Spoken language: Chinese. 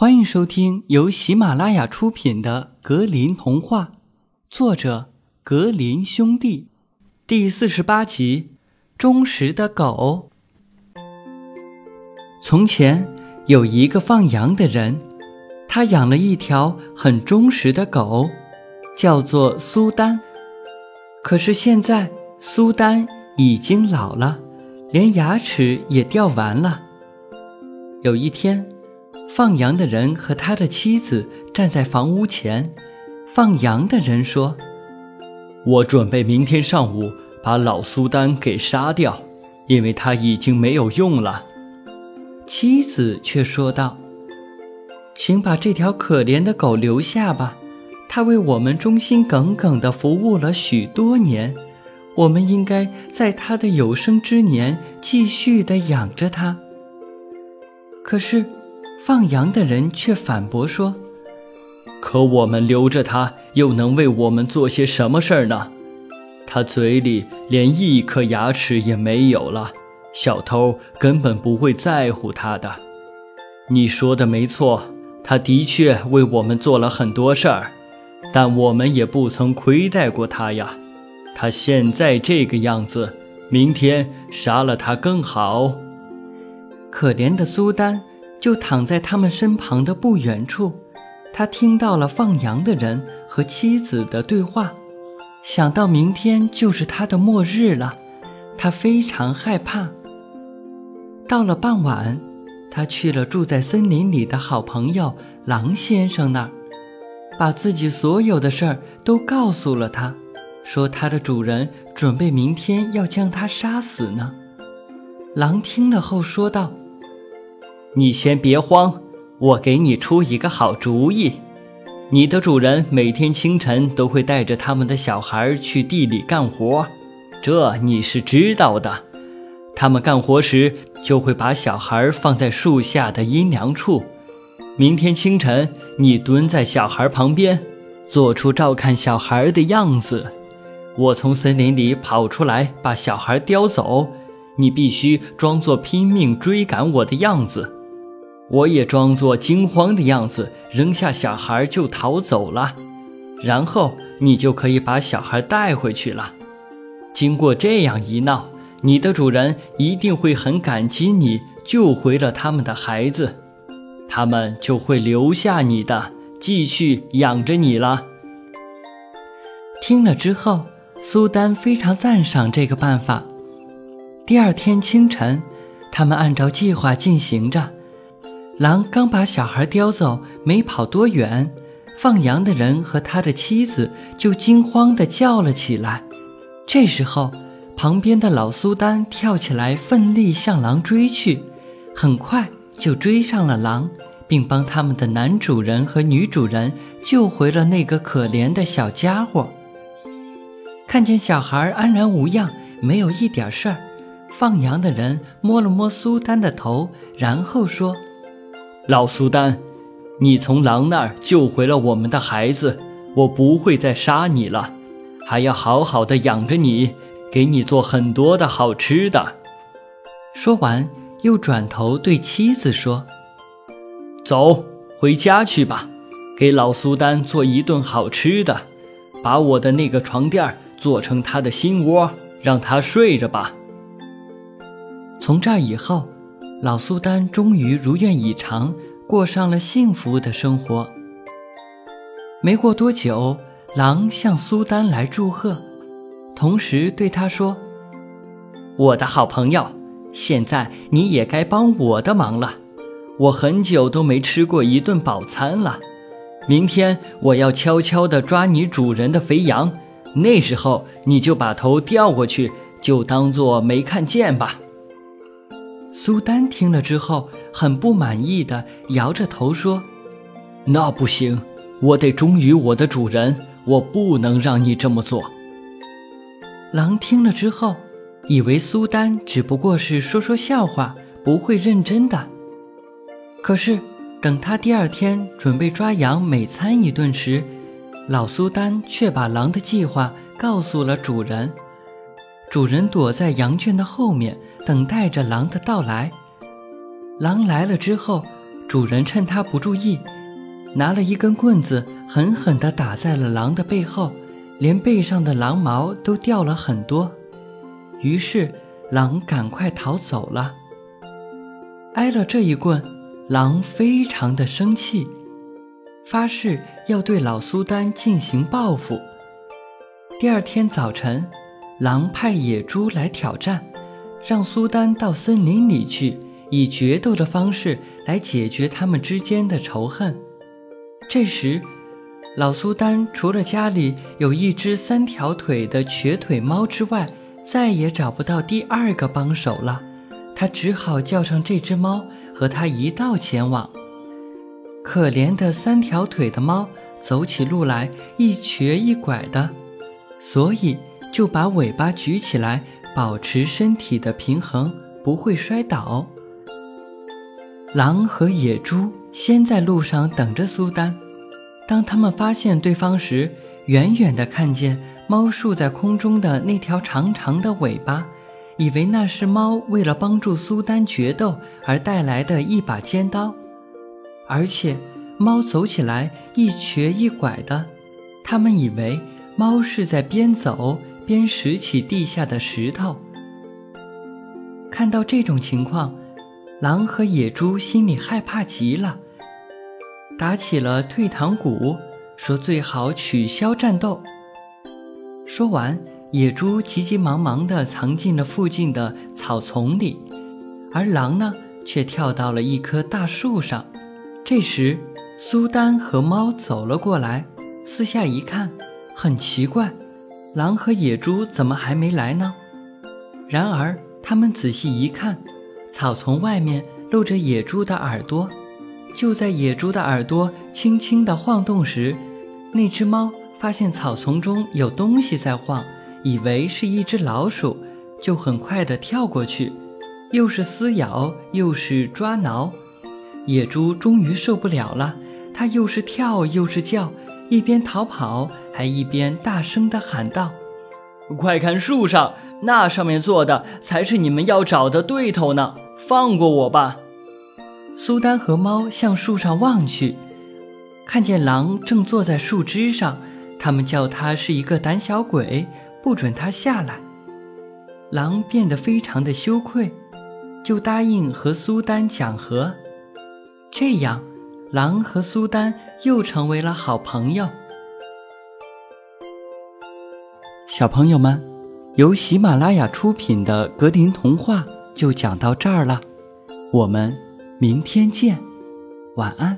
欢迎收听由喜马拉雅出品的《格林童话》，作者格林兄弟，第四十八集《忠实的狗》。从前有一个放羊的人，他养了一条很忠实的狗，叫做苏丹。可是现在苏丹已经老了，连牙齿也掉完了。有一天。放羊的人和他的妻子站在房屋前。放羊的人说：“我准备明天上午把老苏丹给杀掉，因为他已经没有用了。”妻子却说道：“请把这条可怜的狗留下吧，它为我们忠心耿耿地服务了许多年，我们应该在它的有生之年继续地养着它。”可是。放羊的人却反驳说：“可我们留着他，又能为我们做些什么事儿呢？他嘴里连一颗牙齿也没有了，小偷根本不会在乎他的。你说的没错，他的确为我们做了很多事儿，但我们也不曾亏待过他呀。他现在这个样子，明天杀了他更好。可怜的苏丹。”就躺在他们身旁的不远处，他听到了放羊的人和妻子的对话，想到明天就是他的末日了，他非常害怕。到了傍晚，他去了住在森林里的好朋友狼先生那儿，把自己所有的事儿都告诉了他，说他的主人准备明天要将他杀死呢。狼听了后说道。你先别慌，我给你出一个好主意。你的主人每天清晨都会带着他们的小孩去地里干活，这你是知道的。他们干活时就会把小孩放在树下的阴凉处。明天清晨，你蹲在小孩旁边，做出照看小孩的样子。我从森林里跑出来把小孩叼走，你必须装作拼命追赶我的样子。我也装作惊慌的样子，扔下小孩就逃走了，然后你就可以把小孩带回去了。经过这样一闹，你的主人一定会很感激你救回了他们的孩子，他们就会留下你的，继续养着你了。听了之后，苏丹非常赞赏这个办法。第二天清晨，他们按照计划进行着。狼刚把小孩叼走，没跑多远，放羊的人和他的妻子就惊慌地叫了起来。这时候，旁边的老苏丹跳起来，奋力向狼追去，很快就追上了狼，并帮他们的男主人和女主人救回了那个可怜的小家伙。看见小孩安然无恙，没有一点事儿，放羊的人摸了摸苏丹的头，然后说。老苏丹，你从狼那儿救回了我们的孩子，我不会再杀你了，还要好好的养着你，给你做很多的好吃的。说完，又转头对妻子说：“走，回家去吧，给老苏丹做一顿好吃的，把我的那个床垫做成他的心窝，让他睡着吧。”从这以后。老苏丹终于如愿以偿，过上了幸福的生活。没过多久，狼向苏丹来祝贺，同时对他说：“我的好朋友，现在你也该帮我的忙了。我很久都没吃过一顿饱餐了。明天我要悄悄地抓你主人的肥羊，那时候你就把头掉过去，就当做没看见吧。”苏丹听了之后，很不满意的摇着头说：“那不行，我得忠于我的主人，我不能让你这么做。”狼听了之后，以为苏丹只不过是说说笑话，不会认真的。可是，等他第二天准备抓羊美餐一顿时，老苏丹却把狼的计划告诉了主人。主人躲在羊圈的后面。等待着狼的到来。狼来了之后，主人趁它不注意，拿了一根棍子，狠狠地打在了狼的背后，连背上的狼毛都掉了很多。于是，狼赶快逃走了。挨了这一棍，狼非常的生气，发誓要对老苏丹进行报复。第二天早晨，狼派野猪来挑战，让苏丹到森林里去。以决斗的方式来解决他们之间的仇恨。这时，老苏丹除了家里有一只三条腿的瘸腿猫之外，再也找不到第二个帮手了。他只好叫上这只猫和他一道前往。可怜的三条腿的猫走起路来一瘸一拐的，所以就把尾巴举起来，保持身体的平衡，不会摔倒。狼和野猪先在路上等着苏丹，当他们发现对方时，远远地看见猫竖在空中的那条长长的尾巴，以为那是猫为了帮助苏丹决斗而带来的一把尖刀，而且猫走起来一瘸一拐的，他们以为猫是在边走边拾起地下的石头。看到这种情况。狼和野猪心里害怕极了，打起了退堂鼓，说最好取消战斗。说完，野猪急急忙忙地藏进了附近的草丛里，而狼呢，却跳到了一棵大树上。这时，苏丹和猫走了过来，四下一看，很奇怪，狼和野猪怎么还没来呢？然而，他们仔细一看。草丛外面露着野猪的耳朵，就在野猪的耳朵轻轻地晃动时，那只猫发现草丛中有东西在晃，以为是一只老鼠，就很快地跳过去，又是撕咬又是抓挠。野猪终于受不了了，它又是跳又是叫，一边逃跑还一边大声地喊道：“快看树上，那上面坐的才是你们要找的对头呢！”放过我吧！苏丹和猫向树上望去，看见狼正坐在树枝上。他们叫他是一个胆小鬼，不准他下来。狼变得非常的羞愧，就答应和苏丹讲和。这样，狼和苏丹又成为了好朋友。小朋友们，由喜马拉雅出品的格林童话。就讲到这儿了，我们明天见，晚安。